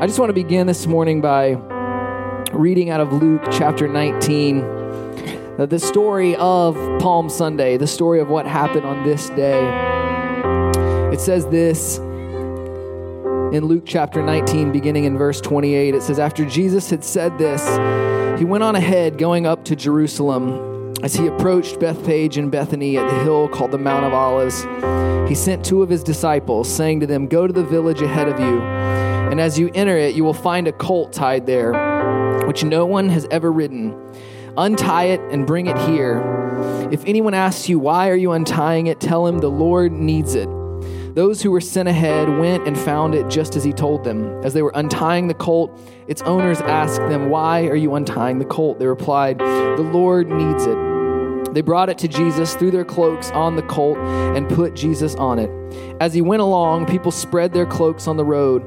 I just want to begin this morning by reading out of Luke chapter 19, uh, the story of Palm Sunday, the story of what happened on this day. It says this in Luke chapter 19, beginning in verse 28. It says, After Jesus had said this, he went on ahead, going up to Jerusalem. As he approached Bethphage and Bethany at the hill called the Mount of Olives, he sent two of his disciples, saying to them, Go to the village ahead of you and as you enter it, you will find a colt tied there, which no one has ever ridden. Untie it and bring it here. If anyone asks you, Why are you untying it? tell him the Lord needs it. Those who were sent ahead went and found it just as he told them. As they were untying the colt, its owners asked them, Why are you untying the colt? They replied, The Lord needs it. They brought it to Jesus, threw their cloaks on the colt, and put Jesus on it. As he went along, people spread their cloaks on the road.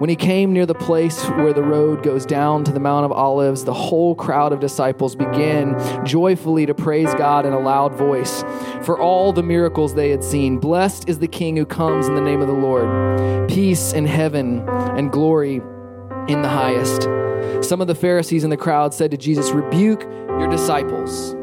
When he came near the place where the road goes down to the Mount of Olives, the whole crowd of disciples began joyfully to praise God in a loud voice for all the miracles they had seen. Blessed is the King who comes in the name of the Lord. Peace in heaven and glory in the highest. Some of the Pharisees in the crowd said to Jesus, Rebuke your disciples.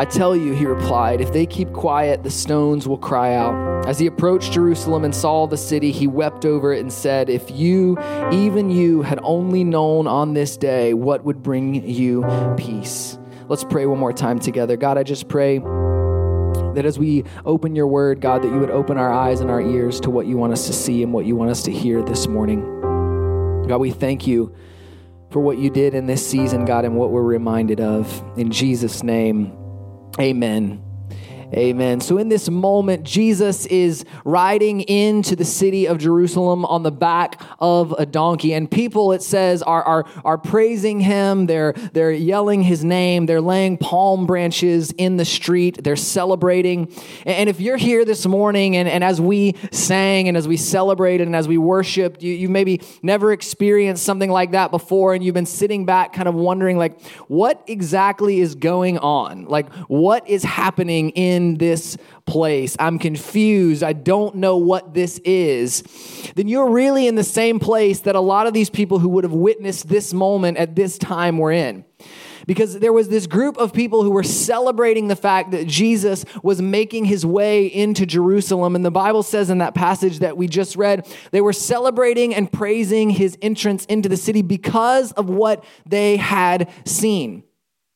I tell you, he replied, if they keep quiet, the stones will cry out. As he approached Jerusalem and saw the city, he wept over it and said, If you, even you, had only known on this day what would bring you peace. Let's pray one more time together. God, I just pray that as we open your word, God, that you would open our eyes and our ears to what you want us to see and what you want us to hear this morning. God, we thank you for what you did in this season, God, and what we're reminded of. In Jesus' name, Amen. Amen. So, in this moment, Jesus is riding into the city of Jerusalem on the back of a donkey. And people, it says, are, are, are praising him. They're, they're yelling his name. They're laying palm branches in the street. They're celebrating. And if you're here this morning and, and as we sang and as we celebrated and as we worshiped, you, you maybe never experienced something like that before and you've been sitting back kind of wondering, like, what exactly is going on? Like, what is happening in in this place. I'm confused. I don't know what this is. Then you're really in the same place that a lot of these people who would have witnessed this moment at this time were in because there was this group of people who were celebrating the fact that Jesus was making his way into Jerusalem. And the Bible says in that passage that we just read, they were celebrating and praising his entrance into the city because of what they had seen.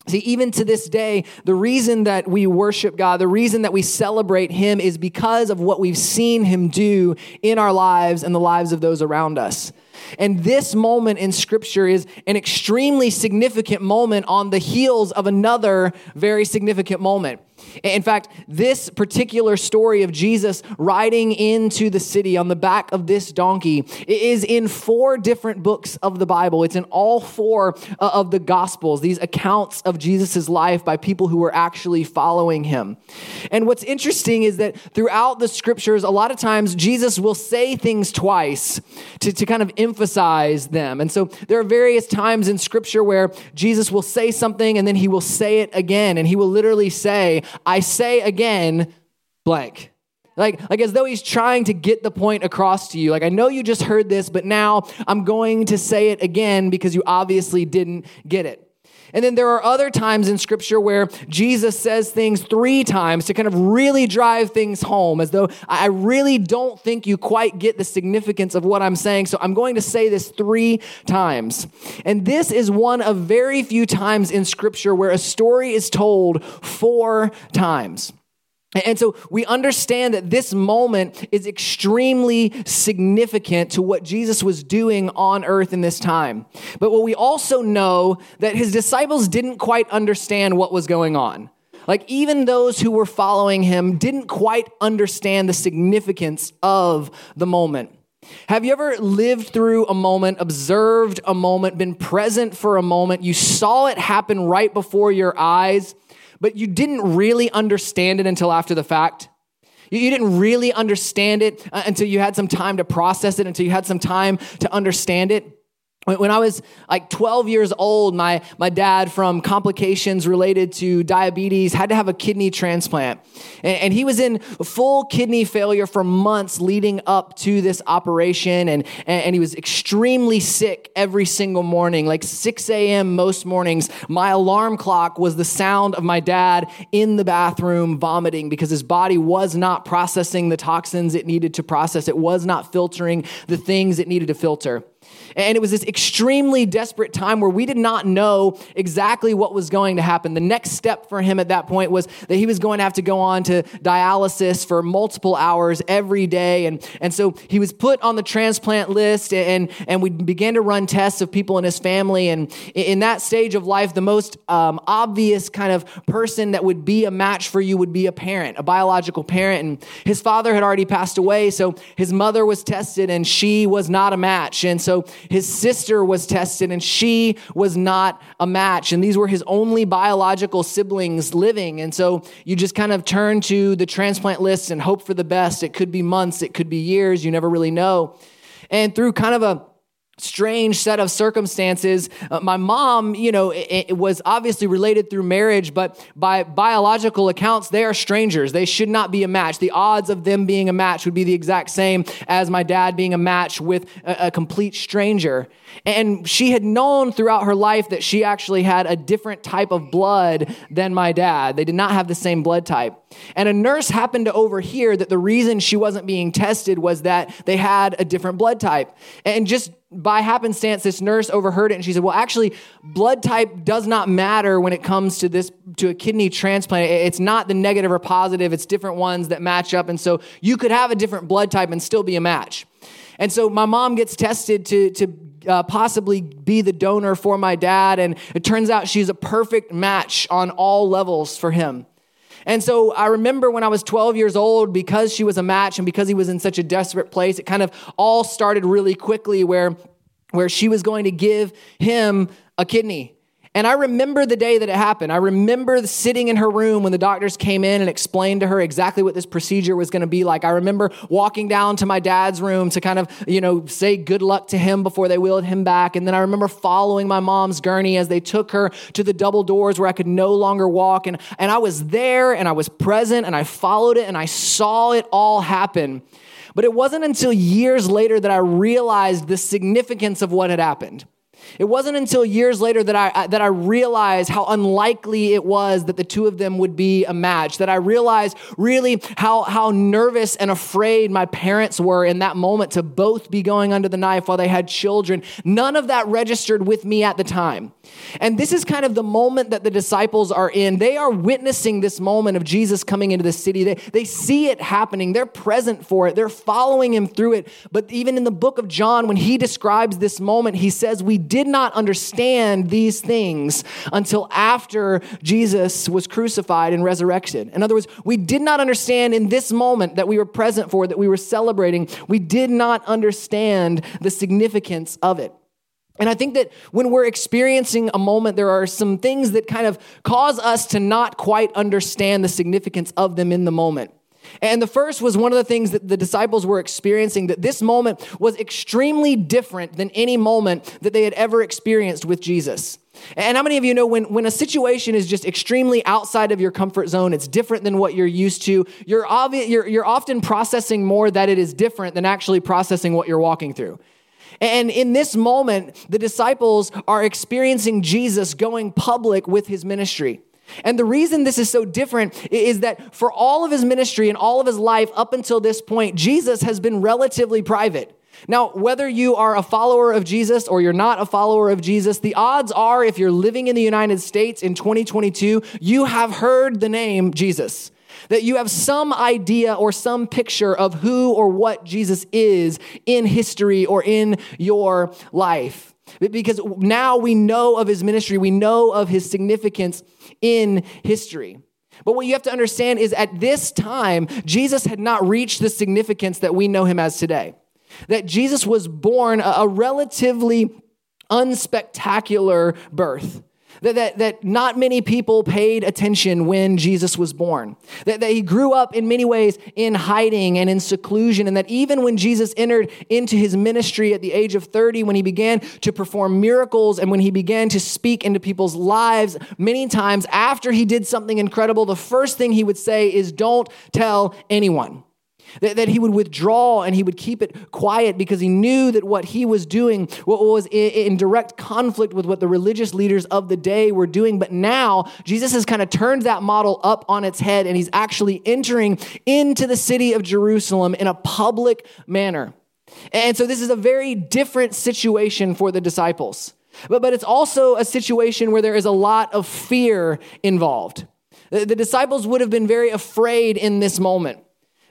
See, even to this day, the reason that we worship God, the reason that we celebrate Him is because of what we've seen Him do in our lives and the lives of those around us. And this moment in Scripture is an extremely significant moment on the heels of another very significant moment. In fact, this particular story of Jesus riding into the city on the back of this donkey is in four different books of the Bible. It's in all four uh, of the Gospels, these accounts of Jesus' life by people who were actually following him. And what's interesting is that throughout the scriptures, a lot of times Jesus will say things twice to, to kind of emphasize them. And so there are various times in scripture where Jesus will say something and then he will say it again, and he will literally say, I say again, blank. Like, like as though he's trying to get the point across to you. Like, I know you just heard this, but now I'm going to say it again because you obviously didn't get it. And then there are other times in scripture where Jesus says things three times to kind of really drive things home, as though I really don't think you quite get the significance of what I'm saying. So I'm going to say this three times. And this is one of very few times in scripture where a story is told four times. And so we understand that this moment is extremely significant to what Jesus was doing on earth in this time. But what we also know that his disciples didn't quite understand what was going on. Like even those who were following him didn't quite understand the significance of the moment. Have you ever lived through a moment, observed a moment, been present for a moment, you saw it happen right before your eyes? But you didn't really understand it until after the fact. You didn't really understand it uh, until you had some time to process it, until you had some time to understand it. When I was like 12 years old, my, my dad, from complications related to diabetes, had to have a kidney transplant. And, and, he was in full kidney failure for months leading up to this operation. And, and he was extremely sick every single morning, like 6 a.m. most mornings. My alarm clock was the sound of my dad in the bathroom vomiting because his body was not processing the toxins it needed to process, it was not filtering the things it needed to filter. And it was this extremely desperate time where we did not know exactly what was going to happen. The next step for him at that point was that he was going to have to go on to dialysis for multiple hours every day. And, and so he was put on the transplant list, and, and we began to run tests of people in his family. And in that stage of life, the most um, obvious kind of person that would be a match for you would be a parent, a biological parent. And his father had already passed away, so his mother was tested, and she was not a match. And so his sister was tested and she was not a match. And these were his only biological siblings living. And so you just kind of turn to the transplant list and hope for the best. It could be months, it could be years, you never really know. And through kind of a strange set of circumstances. Uh, my mom, you know, it, it, was obviously related through marriage, but by biological accounts, they are strangers. They should not be a match. The odds of them being a match would be the exact same as my dad being a match with a, a complete stranger. And she had known throughout her life that she actually had a different type of blood than my dad. They did not have the same blood type. And a nurse happened to overhear that the reason she wasn't being tested was that they had a different blood type. And just by happenstance, this nurse overheard it and she said, Well, actually, blood type does not matter when it comes to this to a kidney transplant. It's not the negative or positive, it's different ones that match up. And so you could have a different blood type and still be a match. And so my mom gets tested to, to uh, possibly be the donor for my dad. And it turns out she's a perfect match on all levels for him. And so I remember when I was 12 years old, because she was a match and because he was in such a desperate place, it kind of all started really quickly where, where she was going to give him a kidney. And I remember the day that it happened. I remember sitting in her room when the doctors came in and explained to her exactly what this procedure was going to be like. I remember walking down to my dad's room to kind of, you know, say good luck to him before they wheeled him back. And then I remember following my mom's gurney as they took her to the double doors where I could no longer walk. And, and I was there and I was present and I followed it and I saw it all happen. But it wasn't until years later that I realized the significance of what had happened. It wasn't until years later that I, that I realized how unlikely it was that the two of them would be a match, that I realized really how, how nervous and afraid my parents were in that moment to both be going under the knife while they had children. None of that registered with me at the time. And this is kind of the moment that the disciples are in. They are witnessing this moment of Jesus coming into the city. They, they see it happening, they're present for it, they're following him through it. But even in the book of John, when he describes this moment, he says, We did not understand these things until after Jesus was crucified and resurrected. In other words, we did not understand in this moment that we were present for, that we were celebrating, we did not understand the significance of it. And I think that when we're experiencing a moment, there are some things that kind of cause us to not quite understand the significance of them in the moment. And the first was one of the things that the disciples were experiencing that this moment was extremely different than any moment that they had ever experienced with Jesus. And how many of you know when, when a situation is just extremely outside of your comfort zone, it's different than what you're used to, you're, obvi- you're, you're often processing more that it is different than actually processing what you're walking through. And in this moment, the disciples are experiencing Jesus going public with his ministry. And the reason this is so different is that for all of his ministry and all of his life up until this point, Jesus has been relatively private. Now, whether you are a follower of Jesus or you're not a follower of Jesus, the odds are if you're living in the United States in 2022, you have heard the name Jesus. That you have some idea or some picture of who or what Jesus is in history or in your life. Because now we know of his ministry, we know of his significance in history. But what you have to understand is at this time, Jesus had not reached the significance that we know him as today. That Jesus was born a, relatively unspectacular birth that, that, that not many people paid attention when Jesus was born, that, that he grew up in many ways in hiding and in seclusion, and that even when Jesus entered into his ministry at the age of 30, when he began to perform miracles and when he began to speak into people's lives, many times after he did something incredible, the first thing he would say is, Don't tell anyone. That, that he would withdraw and he would keep it quiet because he knew that what he was doing was in, in direct conflict with what the religious leaders of the day were doing. But now Jesus has kind of turned that model up on its head and he's actually entering into the city of Jerusalem in a public manner. And so this is a very different situation for the disciples. But, but it's also a situation where there is a lot of fear involved. The, the disciples would have been very afraid in this moment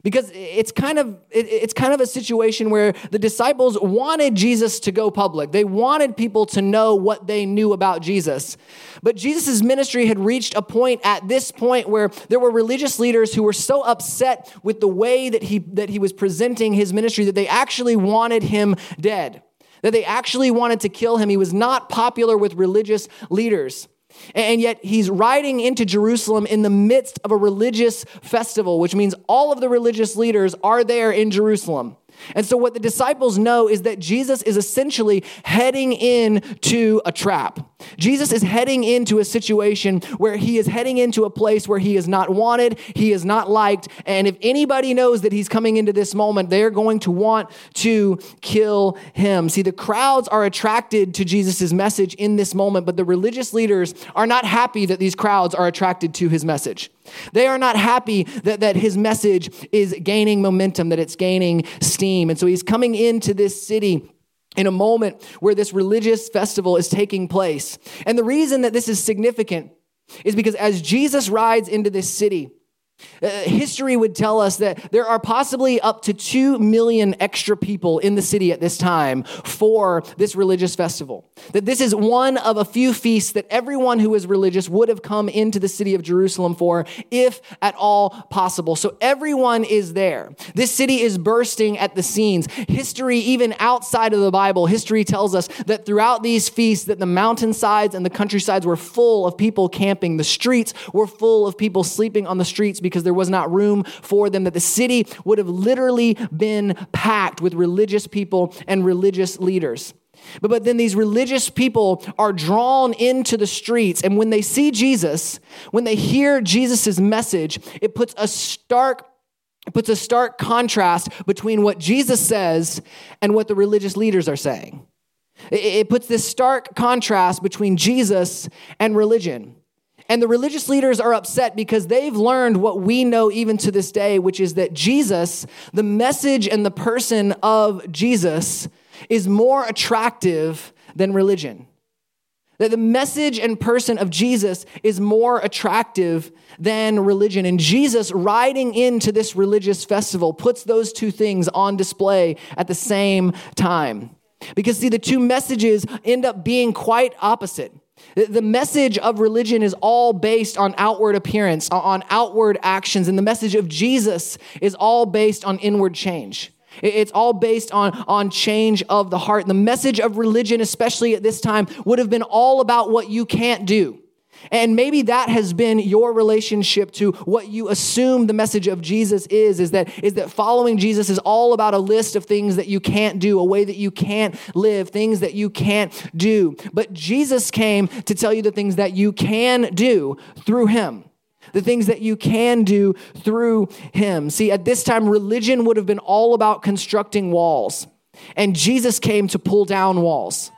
because it's kind of it's kind of a situation where the disciples wanted Jesus to go public. They wanted people to know what they knew about Jesus. But Jesus' ministry had reached a point at this point where there were religious leaders who were so upset with the way that he that he was presenting his ministry that they actually wanted him dead. That they actually wanted to kill him. He was not popular with religious leaders. And yet he's riding into Jerusalem in the midst of a religious festival, which means all of the religious leaders are there in Jerusalem. And so, what the disciples know is that Jesus is essentially heading into a trap. Jesus is heading into a situation where he is heading into a place where he is not wanted, he is not liked. And if anybody knows that he's coming into this moment, they're going to want to kill him. See, the crowds are attracted to Jesus' message in this moment, but the religious leaders are not happy that these crowds are attracted to his message. They are not happy that, that his message is gaining momentum, that it's gaining steam. And so he's coming into this city in a moment where this religious festival is taking place. And the reason that this is significant is because as Jesus rides into this city, uh, history would tell us that there are possibly up to 2 million extra people in the city at this time for this religious festival. That this is one of a few feasts that everyone who is religious would have come into the city of Jerusalem for, if at all possible. So everyone is there. This city is bursting at the seams. History, even outside of the Bible, history tells us that throughout these feasts, that the mountainsides and the countrysides were full of people camping. The streets were full of people sleeping on the streets because there was not room for them, that the city would have literally been packed with religious people and religious leaders. But, but then these religious people are drawn into the streets. And when they see Jesus, when they hear Jesus' message, it puts a stark it puts a stark contrast between what Jesus says and what the religious leaders are saying. It puts this stark contrast between Jesus and religion. And the religious leaders are upset because they've learned what we know even to this day, which is that Jesus, the message and the person of Jesus, is more attractive than religion. That the message and person of Jesus is more attractive than religion. And Jesus, riding into this religious festival, puts those two things on display at the same time. Because, see, the two messages end up being quite opposite. The message of religion is all based on outward appearance, on outward actions, and the message of Jesus is all based on inward change. It's all based on, on change of the heart. The message of religion, especially at this time, would have been all about what you can't do. And maybe that has been your relationship to what you assume the message of Jesus is, is that, is that following Jesus is all about a list of things that you can't do, a way that you can't live, things that you can't do. But Jesus came to tell you the things that you can do through him the things that you can do through him. See, at this time, religion would have been all about constructing walls, and Jesus came to pull down walls.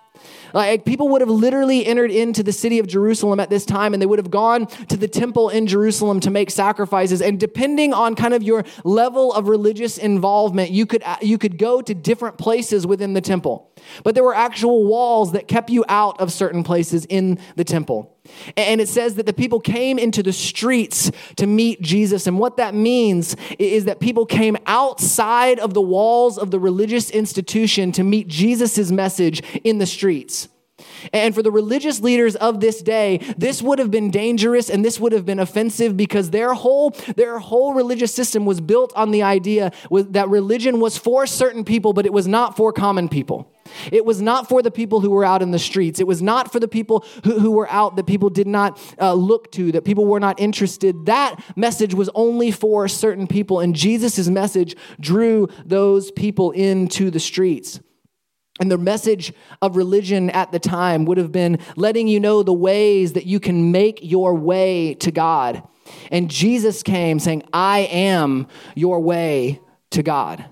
Like people would have literally entered into the city of Jerusalem at this time and they would have gone to the temple in Jerusalem to make sacrifices. And depending on kind of your level of religious involvement, you could, you could go to different places within the temple. But there were actual walls that kept you out of certain places in the temple. And it says that the people came into the streets to meet Jesus. And what that means is that people came outside of the walls of the religious institution to meet Jesus' message in the streets. And for the religious leaders of this day, this would have been dangerous and this would have been offensive because their whole, their whole religious system was built on the idea that religion was for certain people, but it was not for common people. It was not for the people who were out in the streets. It was not for the people who, who were out that people did not uh, look to, that people were not interested. That message was only for certain people, and Jesus' message drew those people into the streets. And the message of religion at the time would have been letting you know the ways that you can make your way to God. And Jesus came saying, I am your way to God.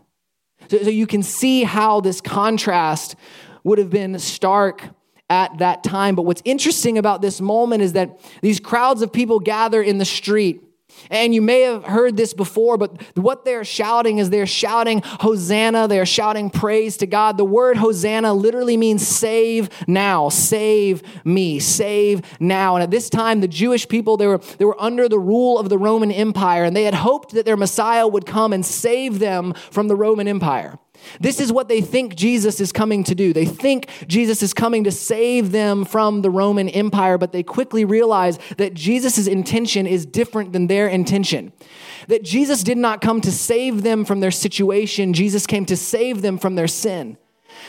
So, so you can see how this contrast would have been stark at that time. But what's interesting about this moment is that these crowds of people gather in the street. And you may have heard this before, but what they're shouting is they're shouting Hosanna. They're shouting praise to God. The word Hosanna literally means save now, save me, save now. And at this time, the Jewish people, they were, they were under the rule of the Roman Empire, and they had hoped that their Messiah would come and save them from the Roman Empire. This is what they think Jesus is coming to do. They think Jesus is coming to save them from the Roman Empire, but they quickly realize that Jesus' intention is different than their intention. That Jesus did not come to save them from their situation, Jesus came to save them from their sin.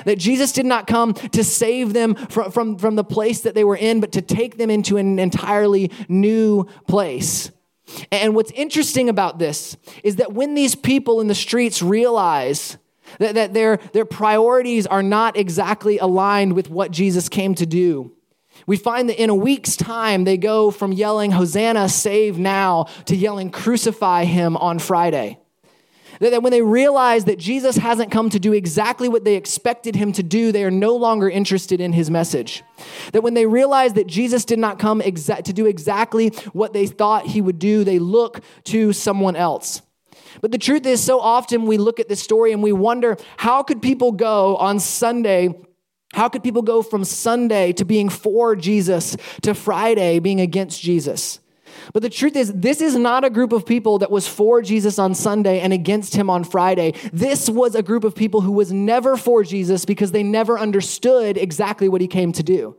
That Jesus did not come to save them from, from, from the place that they were in, but to take them into an entirely new place. And what's interesting about this is that when these people in the streets realize that, that their, their priorities are not exactly aligned with what Jesus came to do. We find that in a week's time, they go from yelling, Hosanna, save now, to yelling, crucify him on Friday. That when they realize that Jesus hasn't come to do exactly what they expected him to do, they are no longer interested in his message. That when they realize that Jesus did not come exa- to do exactly what they thought he would do, they look to someone else. But the truth is, so often we look at this story and we wonder how could people go on Sunday? How could people go from Sunday to being for Jesus to Friday being against Jesus? But the truth is, this is not a group of people that was for Jesus on Sunday and against him on Friday. This was a group of people who was never for Jesus because they never understood exactly what he came to do.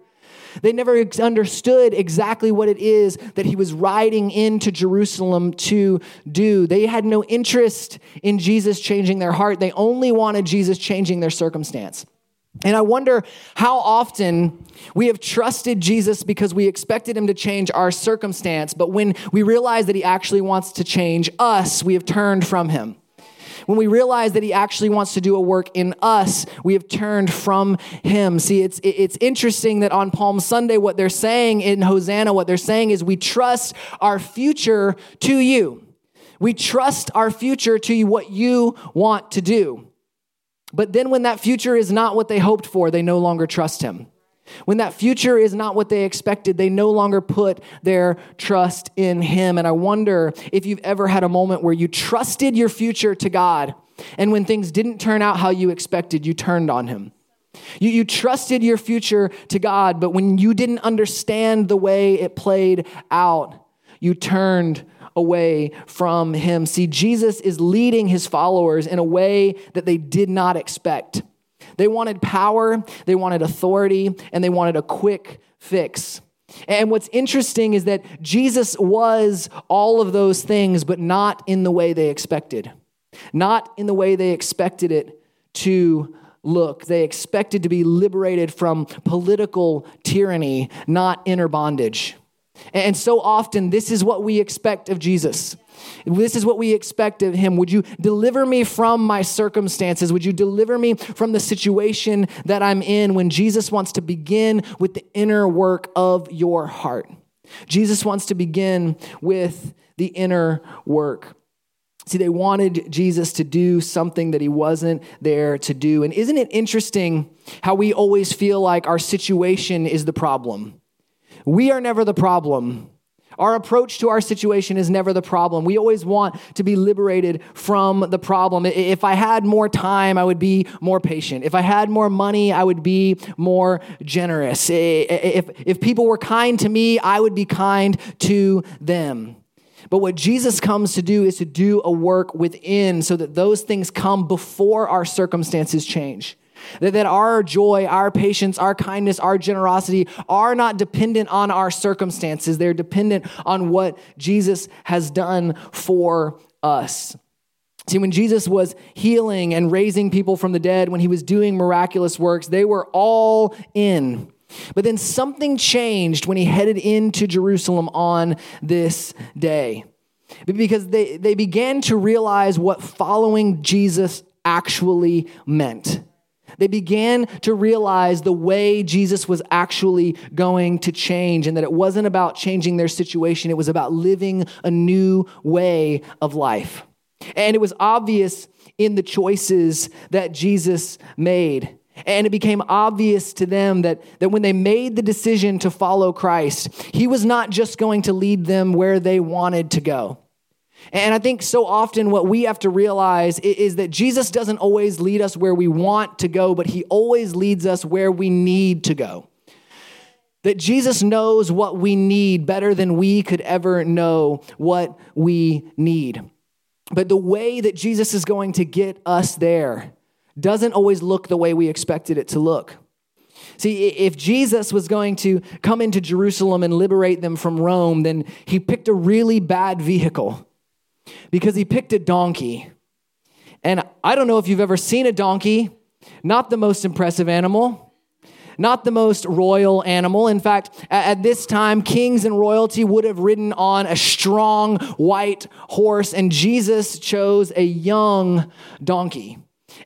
They never understood exactly what it is that he was riding into Jerusalem to do. They had no interest in Jesus changing their heart, they only wanted Jesus changing their circumstance. And I wonder how often we have trusted Jesus because we expected him to change our circumstance, but when we realize that he actually wants to change us, we have turned from him. When we realize that he actually wants to do a work in us, we have turned from him. See, it's, it's interesting that on Palm Sunday, what they're saying in Hosanna, what they're saying is we trust our future to you. We trust our future to you, what you want to do. But then when that future is not what they hoped for, they no longer trust him. When that future is not what they expected, they no longer put their trust in Him. And I wonder if you've ever had a moment where you trusted your future to God, and when things didn't turn out how you expected, you turned on Him. You, you trusted your future to God, but when you didn't understand the way it played out, you turned away from Him. See, Jesus is leading His followers in a way that they did not expect. They wanted power, they wanted authority, and they wanted a quick fix. And what's interesting is that Jesus was all of those things, but not in the way they expected. Not in the way they expected it to look. They expected to be liberated from political tyranny, not inner bondage. And so often, this is what we expect of Jesus. This is what we expect of him. Would you deliver me from my circumstances? Would you deliver me from the situation that I'm in when Jesus wants to begin with the inner work of your heart? Jesus wants to begin with the inner work. See, they wanted Jesus to do something that he wasn't there to do. And isn't it interesting how we always feel like our situation is the problem? We are never the problem. Our approach to our situation is never the problem. We always want to be liberated from the problem. If I had more time, I would be more patient. If I had more money, I would be more generous. If, if people were kind to me, I would be kind to them. But what Jesus comes to do is to do a work within so that those things come before our circumstances change. That, that our joy, our patience, our kindness, our generosity are not dependent on our circumstances. They're dependent on what Jesus has done for us. See, when Jesus was healing and raising people from the dead, when he was doing miraculous works, they were all in. But then something changed when he headed into Jerusalem on this day. Because they, they began to realize what following Jesus actually meant. They began to realize the way Jesus was actually going to change and that it wasn't about changing their situation, it was about living a new way of life. And it was obvious in the choices that Jesus made. And it became obvious to them that, that when they made the decision to follow Christ, he was not just going to lead them where they wanted to go. And I think so often what we have to realize is that Jesus doesn't always lead us where we want to go, but he always leads us where we need to go. That Jesus knows what we need better than we could ever know what we need. But the way that Jesus is going to get us there doesn't always look the way we expected it to look. See, if Jesus was going to come into Jerusalem and liberate them from Rome, then he picked a really bad vehicle because he picked a donkey. And I don't know if you've ever seen a donkey, not the most impressive animal not the most royal animal. In fact, at this time, kings and royalty would have ridden on a strong white horse, and Jesus chose a young donkey.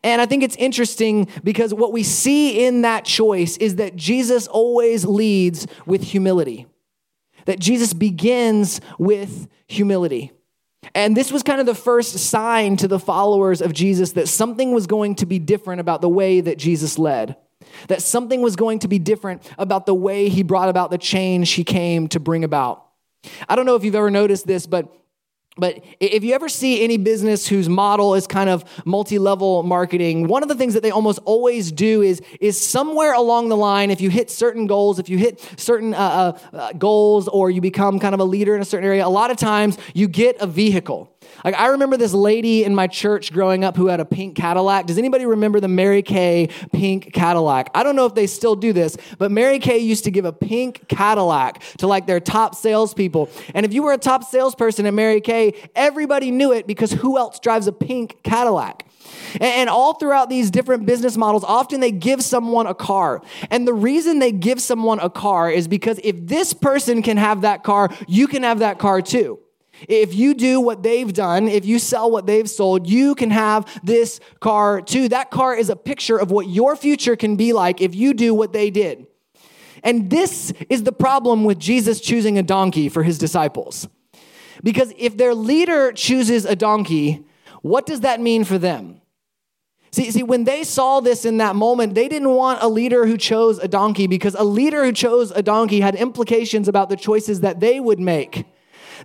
And I think it's interesting because what we see in that choice is that Jesus always leads with humility, that Jesus begins with humility. And this was kind of the first sign to the followers of Jesus that something was going to be different about the way that Jesus led that something was going to be different about the way he brought about the change he came to bring about. I don't know if you've ever noticed this, but but if you ever see any business whose model is kind of multi-level marketing, one of the things that they almost always do is, is somewhere along the line, if you hit certain goals, if you hit certain uh, uh, uh goals or you become kind of a leader in a certain area, a lot of times you get a vehicle. Like I remember this lady in my church growing up who had a pink Cadillac. Does anybody remember the Mary Kay pink Cadillac? I don't know if they still do this, but Mary Kay used to give a pink Cadillac to like their top salespeople. And if you were a top salesperson at Mary Kay, everybody knew it because who else drives a pink Cadillac? And all throughout these different business models, often they give someone a car. And the reason they give someone a car is because if this person can have that car, you can have that car too. If you do what they've done, if you sell what they've sold, you can have this car too. That car is a picture of what your future can be like if you do what they did. And this is the problem with Jesus choosing a donkey for his disciples. Because if their leader chooses a donkey, what does that mean for them? See, see, when they saw this in that moment, they didn't want a leader who chose a donkey because a leader who chose a donkey had implications about the choices that they would make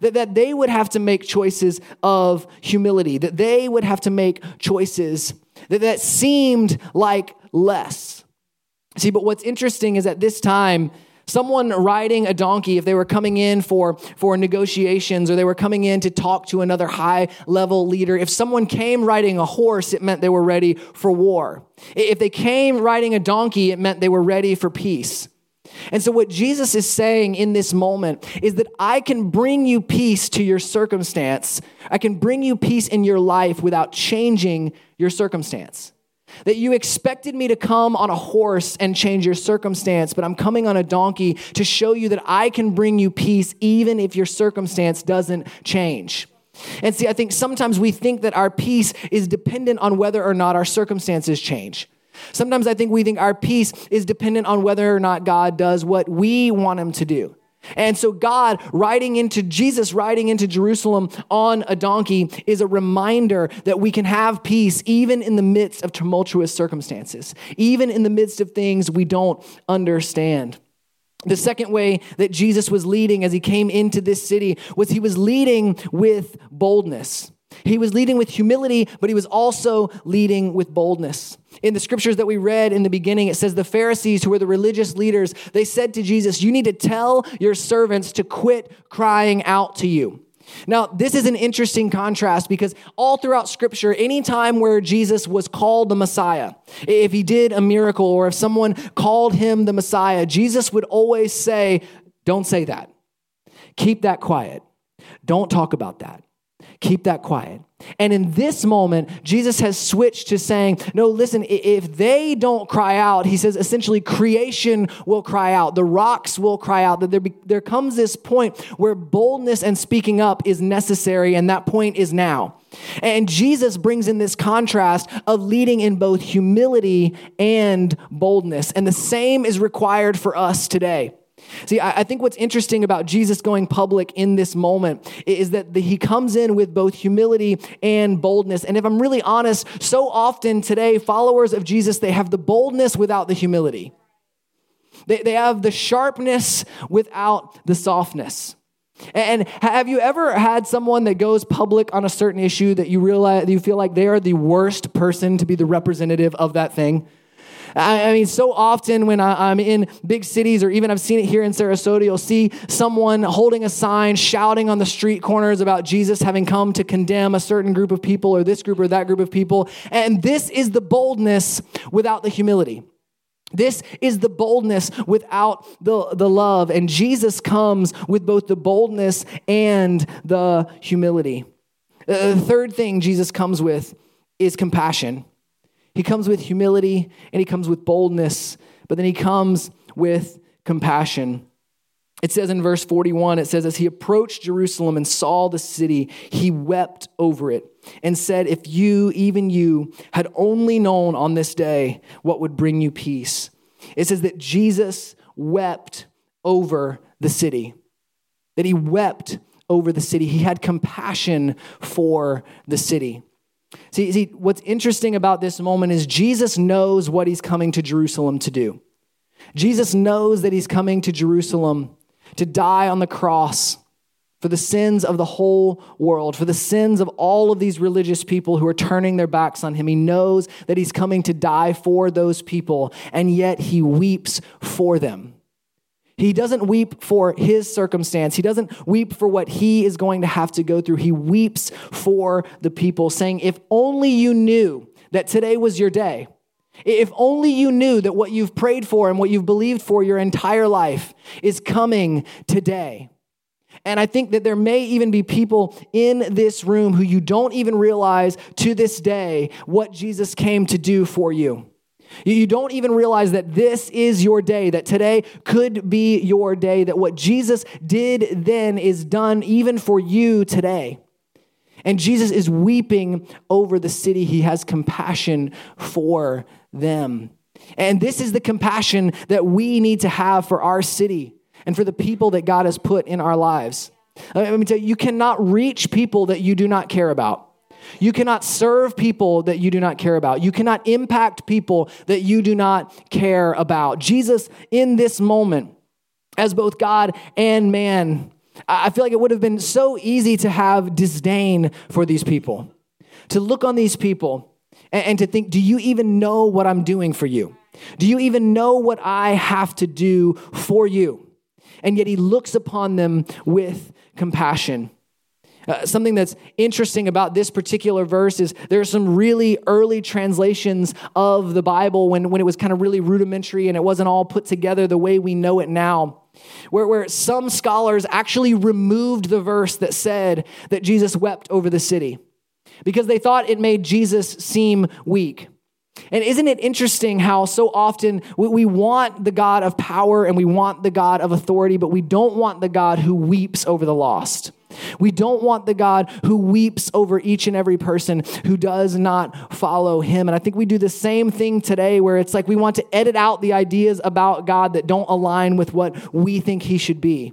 that, that they would have to make choices of humility, that they would have to make choices that, that seemed like less. See, but what's interesting is at this time, someone riding a donkey if they were coming in for, for negotiations or they were coming in to talk to another high level leader if someone came riding a horse it meant they were ready for war if they came riding a donkey it meant they were ready for peace and so, what Jesus is saying in this moment is that I can bring you peace to your circumstance. I can bring you peace in your life without changing your circumstance. That you expected me to come on a horse and change your circumstance, but I'm coming on a donkey to show you that I can bring you peace even if your circumstance doesn't change. And see, I think sometimes we think that our peace is dependent on whether or not our circumstances change. Sometimes I think we think our peace is dependent on whether or not God does what we want him to do. And so, God riding into Jesus, riding into Jerusalem on a donkey, is a reminder that we can have peace even in the midst of tumultuous circumstances, even in the midst of things we don't understand. The second way that Jesus was leading as he came into this city was he was leading with boldness. He was leading with humility, but he was also leading with boldness. In the scriptures that we read in the beginning, it says the Pharisees, who were the religious leaders, they said to Jesus, You need to tell your servants to quit crying out to you. Now, this is an interesting contrast because all throughout scripture, anytime where Jesus was called the Messiah, if he did a miracle or if someone called him the Messiah, Jesus would always say, Don't say that. Keep that quiet. Don't talk about that. Keep that quiet. And in this moment, Jesus has switched to saying, No, listen, if they don't cry out, he says essentially creation will cry out, the rocks will cry out. That there, be, there comes this point where boldness and speaking up is necessary, and that point is now. And Jesus brings in this contrast of leading in both humility and boldness. And the same is required for us today. See, I, think what's interesting about Jesus going public in this moment is that he comes in with both humility and boldness. And if I'm really honest, so often today, followers of Jesus, they have the boldness without the humility. They, they have the sharpness without the softness. And have you ever had someone that goes public on a certain issue that you realize that you feel like they are the worst person to be the representative of that thing? I, mean, so often when I, am in big cities, or even I've seen it here in Sarasota, you'll see someone holding a sign, shouting on the street corners about Jesus having come to condemn a certain group of people, or this group or that group of people. And this is the boldness without the humility. This is the boldness without the, the love. And Jesus comes with both the boldness and the humility. Uh, the third thing Jesus comes with is compassion. He comes with humility and he comes with boldness, but then he comes with compassion. It says in verse 41, it says, As he approached Jerusalem and saw the city, he wept over it and said, If you, even you, had only known on this day what would bring you peace. It says that Jesus wept over the city, that he wept over the city. He had compassion for the city. See, see, what's interesting about this moment is Jesus knows what he's coming to Jerusalem to do. Jesus knows that he's coming to Jerusalem to die on the cross for the sins of the whole world, for the sins of all of these religious people who are turning their backs on him. He knows that he's coming to die for those people, and yet he weeps for them. He doesn't weep for his circumstance. He doesn't weep for what he is going to have to go through. He weeps for the people, saying, If only you knew that today was your day. If only you knew that what you've prayed for and what you've believed for your entire life is coming today. And I think that there may even be people in this room who you don't even realize to this day what Jesus came to do for you. You don't even realize that this is your day, that today could be your day, that what Jesus did then is done even for you today. And Jesus is weeping over the city. He has compassion for them. And this is the compassion that we need to have for our city and for the people that God has put in our lives. Let me tell you, you cannot reach people that you do not care about. You cannot serve people that you do not care about. You cannot impact people that you do not care about. Jesus, in this moment, as both God and man, I feel like it would have been so easy to have disdain for these people, to look on these people and, to think, do you even know what I'm doing for you? Do you even know what I have to do for you? And yet he looks upon them with compassion. Uh, something that's interesting about this particular verse is there are some really early translations of the Bible when, when it was kind of really rudimentary and it wasn't all put together the way we know it now. Where, where some scholars actually removed the verse that said that Jesus wept over the city because they thought it made Jesus seem weak. And isn't it interesting how so often we, we want the God of power and we want the God of authority, but we don't want the God who weeps over the lost? We don't want the God who weeps over each and every person who does not follow him. And I think we do the same thing today where it's like we want to edit out the ideas about God that don't align with what we think he should be.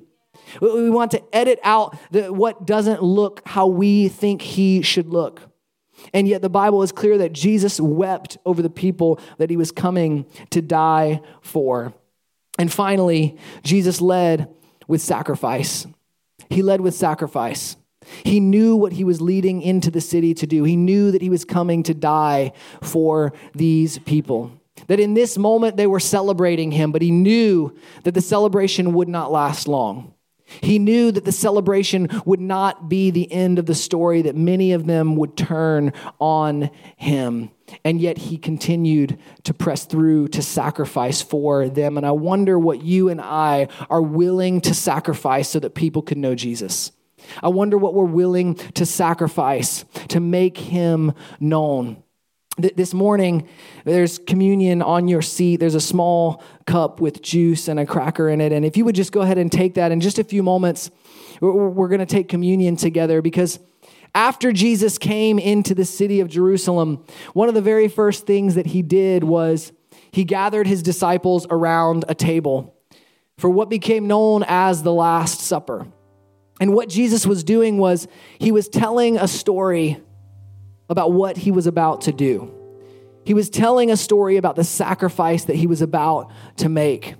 We want to edit out the, what doesn't look how we think he should look. And yet, the Bible is clear that Jesus wept over the people that he was coming to die for. And finally, Jesus led with sacrifice. He led with sacrifice. He knew what he was leading into the city to do. He knew that he was coming to die for these people. That in this moment they were celebrating him, but he knew that the celebration would not last long. He knew that the celebration would not be the end of the story, that many of them would turn on him. And yet he continued to press through to sacrifice for them. And I wonder what you and I are willing to sacrifice so that people could know Jesus. I wonder what we're willing to sacrifice to make him known. This morning, there's communion on your seat. There's a small cup with juice and a cracker in it. And if you would just go ahead and take that in just a few moments, we're going to take communion together because after Jesus came into the city of Jerusalem, one of the very first things that he did was he gathered his disciples around a table for what became known as the Last Supper. And what Jesus was doing was he was telling a story about what he was about to do. He was telling a story about the sacrifice that he was about to make.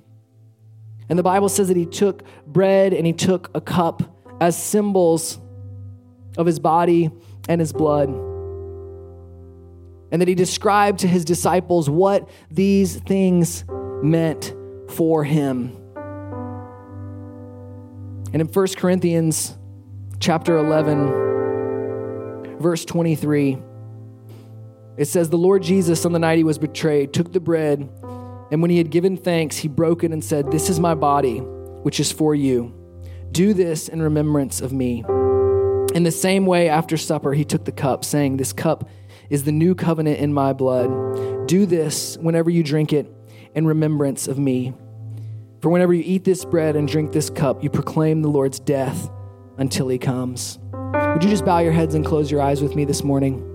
And the Bible says that he took bread and he took a cup as symbols of his body and his blood. And that he described to his disciples what these things meant for him. And in 1 Corinthians chapter 11, verse 23, it says, The Lord Jesus, on the night he was betrayed, took the bread, and when he had given thanks, he broke it and said, This is my body, which is for you. Do this in remembrance of me. In the same way, after supper, he took the cup, saying, This cup is the new covenant in my blood. Do this whenever you drink it in remembrance of me. For whenever you eat this bread and drink this cup, you proclaim the Lord's death until he comes. Would you just bow your heads and close your eyes with me this morning?